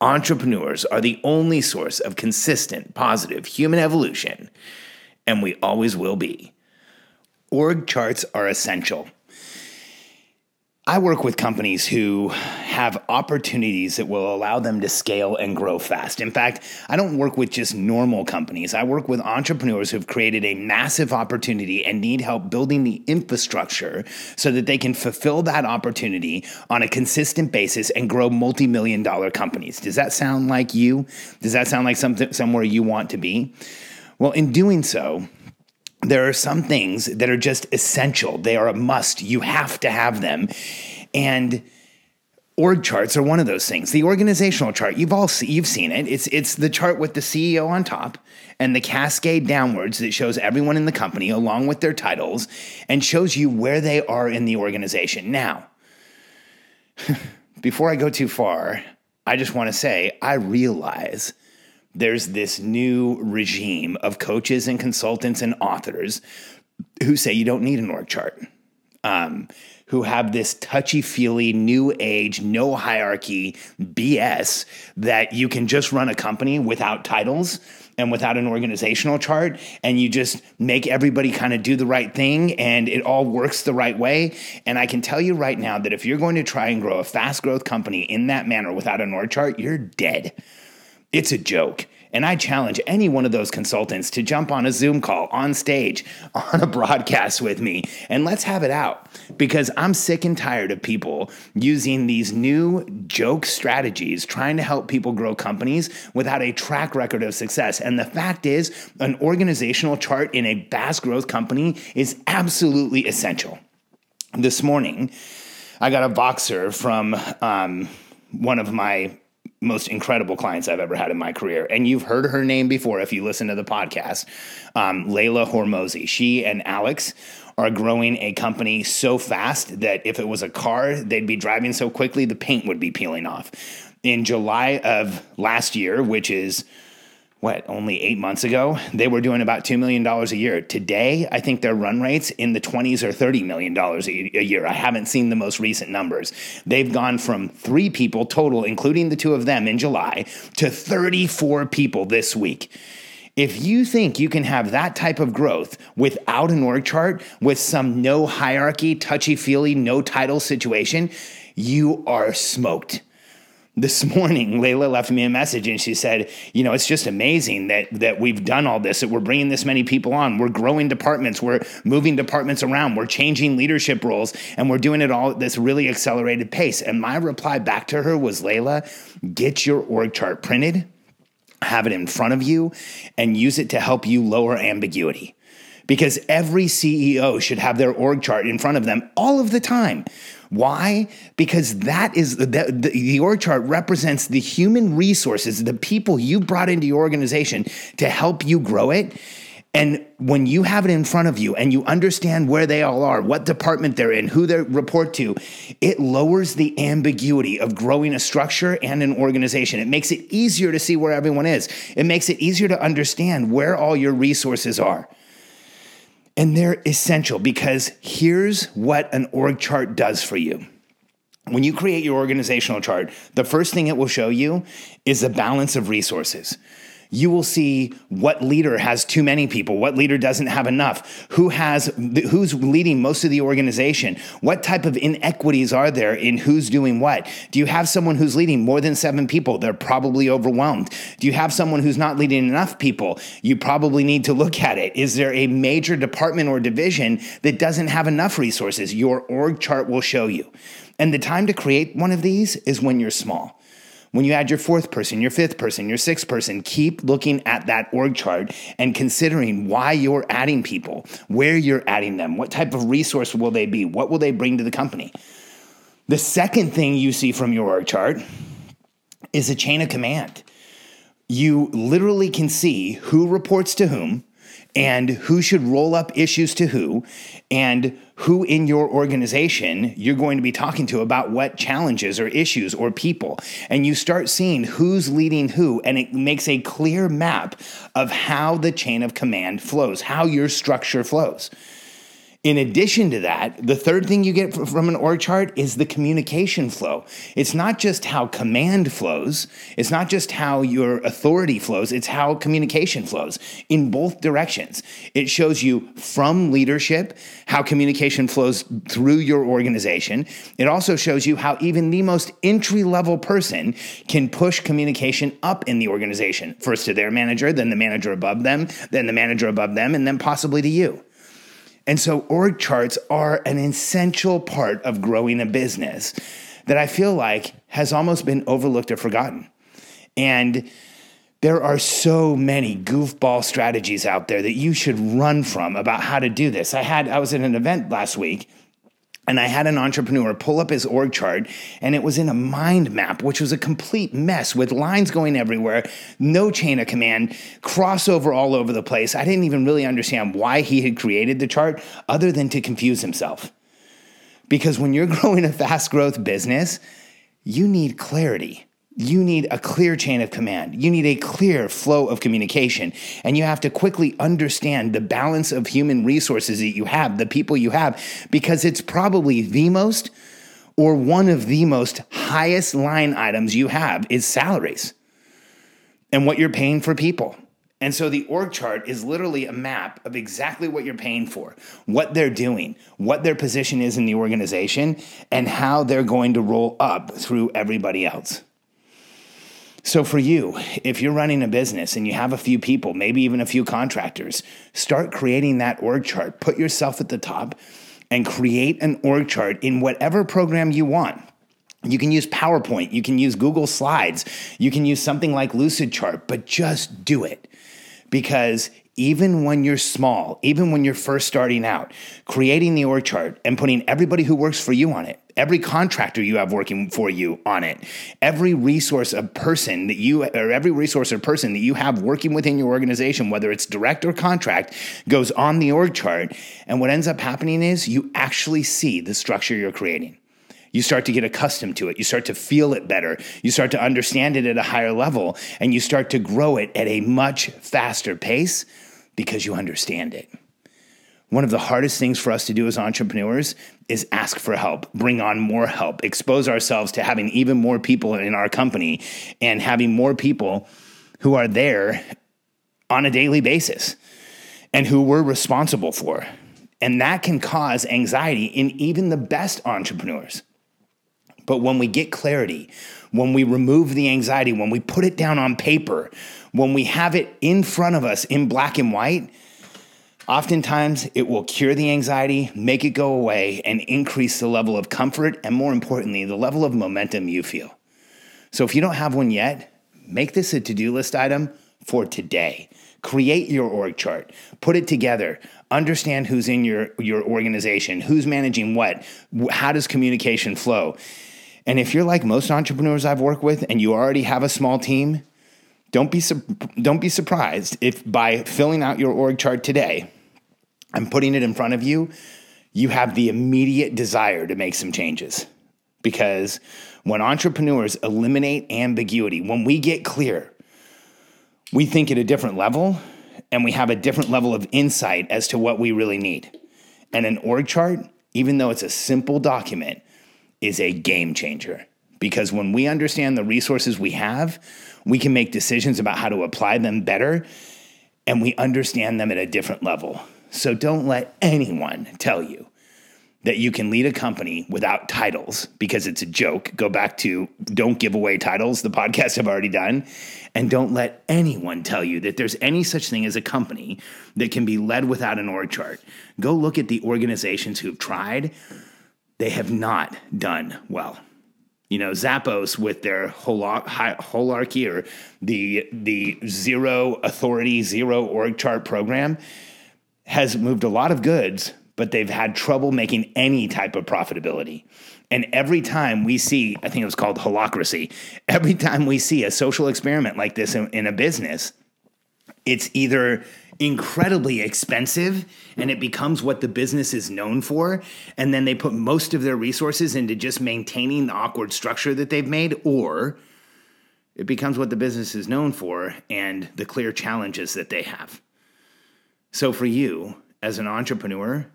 entrepreneurs are the only source of consistent, positive human evolution, and we always will be. Org charts are essential. I work with companies who have opportunities that will allow them to scale and grow fast. In fact, I don't work with just normal companies. I work with entrepreneurs who've created a massive opportunity and need help building the infrastructure so that they can fulfill that opportunity on a consistent basis and grow multi-million dollar companies. Does that sound like you? Does that sound like something somewhere you want to be? Well, in doing so, there are some things that are just essential. They are a must. You have to have them. And org charts are one of those things. The organizational chart, you've all see, you've seen it. It's it's the chart with the CEO on top and the cascade downwards that shows everyone in the company along with their titles and shows you where they are in the organization. Now, before I go too far, I just want to say I realize there's this new regime of coaches and consultants and authors who say you don't need an org chart, um, who have this touchy feely, new age, no hierarchy BS that you can just run a company without titles and without an organizational chart and you just make everybody kind of do the right thing and it all works the right way and i can tell you right now that if you're going to try and grow a fast growth company in that manner without an org chart you're dead it's a joke. And I challenge any one of those consultants to jump on a Zoom call, on stage, on a broadcast with me, and let's have it out. Because I'm sick and tired of people using these new joke strategies trying to help people grow companies without a track record of success. And the fact is, an organizational chart in a fast growth company is absolutely essential. This morning, I got a Voxer from um, one of my most incredible clients I've ever had in my career. And you've heard her name before if you listen to the podcast, um, Leila Hormozi. She and Alex are growing a company so fast that if it was a car, they'd be driving so quickly the paint would be peeling off. In July of last year, which is what, only eight months ago, they were doing about $2 million a year. Today, I think their run rates in the 20s or $30 million a year. I haven't seen the most recent numbers. They've gone from three people total, including the two of them in July, to 34 people this week. If you think you can have that type of growth without an org chart, with some no hierarchy, touchy feely, no title situation, you are smoked this morning leila left me a message and she said you know it's just amazing that that we've done all this that we're bringing this many people on. We're growing departments. We're moving departments around. We're changing leadership roles and we're doing it all at this really accelerated pace. And my reply back to her was leila get your org chart printed have it in front of you and use it to help you lower ambiguity because every CEO should have their org chart in front of them all of the time. Why? Because that is the, the, the, org chart represents the human resources, the people you brought into your organization to help you grow it. And when you have it in front of you and you understand where they all are, what department they're in, who they report to, it lowers the ambiguity of growing a structure and an organization. It makes it easier to see where everyone is. It makes it easier to understand where all your resources are. And they're essential because here's what an org chart does for you. When you create your organizational chart, the first thing it will show you is a balance of resources. You will see what leader has too many people, what leader doesn't have enough, who has who's leading most of the organization, what type of inequities are there in who's doing what. Do you have someone who's leading more than 7 people? They're probably overwhelmed. Do you have someone who's not leading enough people? You probably need to look at it. Is there a major department or division that doesn't have enough resources? Your org chart will show you. And the time to create one of these is when you're small. When you add your fourth person, your fifth person, your sixth person, keep looking at that org chart and considering why you're adding people, where you're adding them, what type of resource will they be, what will they bring to the company. The second thing you see from your org chart is a chain of command. You literally can see who reports to whom, and who should roll up issues to who, and who in your organization you're going to be talking to about what challenges or issues or people. And you start seeing who's leading who, and it makes a clear map of how the chain of command flows, how your structure flows. In addition to that, the third thing you get from an org chart is the communication flow. It's not just how command flows, it's not just how your authority flows, it's how communication flows in both directions. It shows you from leadership how communication flows through your organization. It also shows you how even the most entry level person can push communication up in the organization, first to their manager, then the manager above them, then the manager above them, and then possibly to you. And so, org charts are an essential part of growing a business that I feel like has almost been overlooked or forgotten. And there are so many goofball strategies out there that you should run from about how to do this. I had I was at an event last week and I had an entrepreneur pull up his org chart, and it was in a mind map, which was a complete mess with lines going everywhere, no chain of command, crossover all over the place. I didn't even really understand why he had created the chart other than to confuse himself. Because when you're growing a fast growth business, you need clarity you need a clear chain of command. You need a clear flow of communication. And you have to quickly understand the balance of human resources that you have, the people you have, because it's probably the most or one of the most highest line items you have is salaries and what you're paying for people. And so the org chart is literally a map of exactly what you're paying for, what they're doing, what their position is in the organization, and how they're going to roll up through everybody else. So, for you, if you're running a business and you have a few people, maybe even a few contractors, start creating that org chart. Put yourself at the top and create an org chart in whatever program you want. You can use PowerPoint, you can use Google Slides, you can use something like Lucidchart, but just do it because even when you're small, even when you're first starting out, creating the org chart and putting everybody who works for you on it, every contractor you have working for you on it, every resource of person that you, or every resource or person that you have working within your organization, whether it's direct or contract, goes on the org chart. And what ends up happening is you actually see the structure you're creating. You start to get accustomed to it. You start to feel it better. You start to understand it at a higher level, and you start to grow it at a much faster pace because you understand it. One of the hardest things for us to do as entrepreneurs is ask for help, bring on more help, expose ourselves to having even more people in our company and having more people who are there on a daily basis and who we're responsible for. And that can cause anxiety in even the best entrepreneurs. But when we get clarity, when we remove the anxiety, when we put it down on paper, when we have it in front of us in black and white, oftentimes it will cure the anxiety, make it go away, and increase the level of comfort and, more importantly, the level of momentum you feel. So if you don't have one yet, make this a to do list item for today. Create your org chart, put it together, understand who's in your, your organization, who's managing what, how does communication flow. And if you're like most entrepreneurs I've worked with and you already have a small team, don't be don't be surprised if by filling out your org chart today and putting it in front of you, you have the immediate desire to make some changes. Because when entrepreneurs eliminate ambiguity, when we get clear, we think at a different level and we have a different level of insight as to what we really need. And an org chart, even though it's a simple document, is a game changer. Because when we understand the resources we have, we can make decisions about how to apply them better, and we understand them at a different level. So don't let anyone tell you that you can lead a company without titles because it's a joke. Go back to don't give away titles, the podcast I've already done. And don't let anyone tell you that there's any such thing as a company that can be led without an org chart. Go look at the organizations who've tried, they have not done well. You know, Zappos with their holarchy or the the zero authority, zero org chart program has moved a lot of goods, but they've had trouble making any type of profitability. And every time we see, I think it was called holacracy, every time we see a social experiment like this in, in a business, it's either incredibly expensive and it becomes what the business is known for. And then they put most of their resources into just maintaining the awkward structure that they've made, or it becomes what the business is known for and the clear challenges that they have. So for you, as an entrepreneur,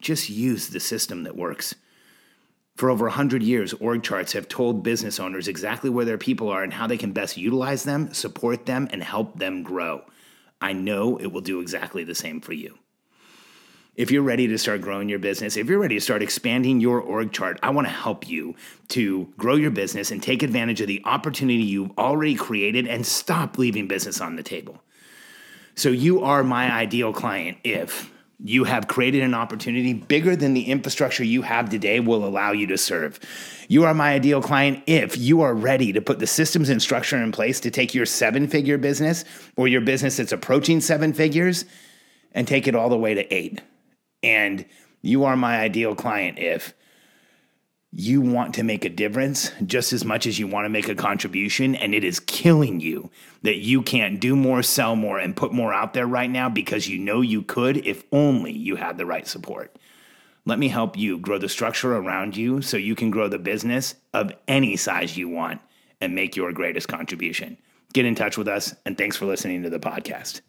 just use the system that works. For over 100 years, org charts have told business owners exactly where their people are and how they can best utilize them, support them, and help them grow. I know it will do exactly the same for you. If you're ready to start growing your business, if you're ready to start expanding your org chart, I want to help you to grow your business and take advantage of the opportunity you've already created and stop leaving business on the table. So, you are my ideal client if you have created an opportunity bigger than the infrastructure you have today will allow you to serve. You are my ideal client if you are ready to put the systems and structure in place to take your seven figure business or your business that's approaching seven figures and take it all the way to eight. And you are my ideal client if you want to make a difference just as much as you want to make a contribution, and it is killing you that you can't do more, sell more, and put more out there right now because you know you could if only you had the right support. Let me help you grow the structure around you so you can grow the business of any size you want and make your greatest contribution. Get in touch with us, and thanks for listening to the podcast.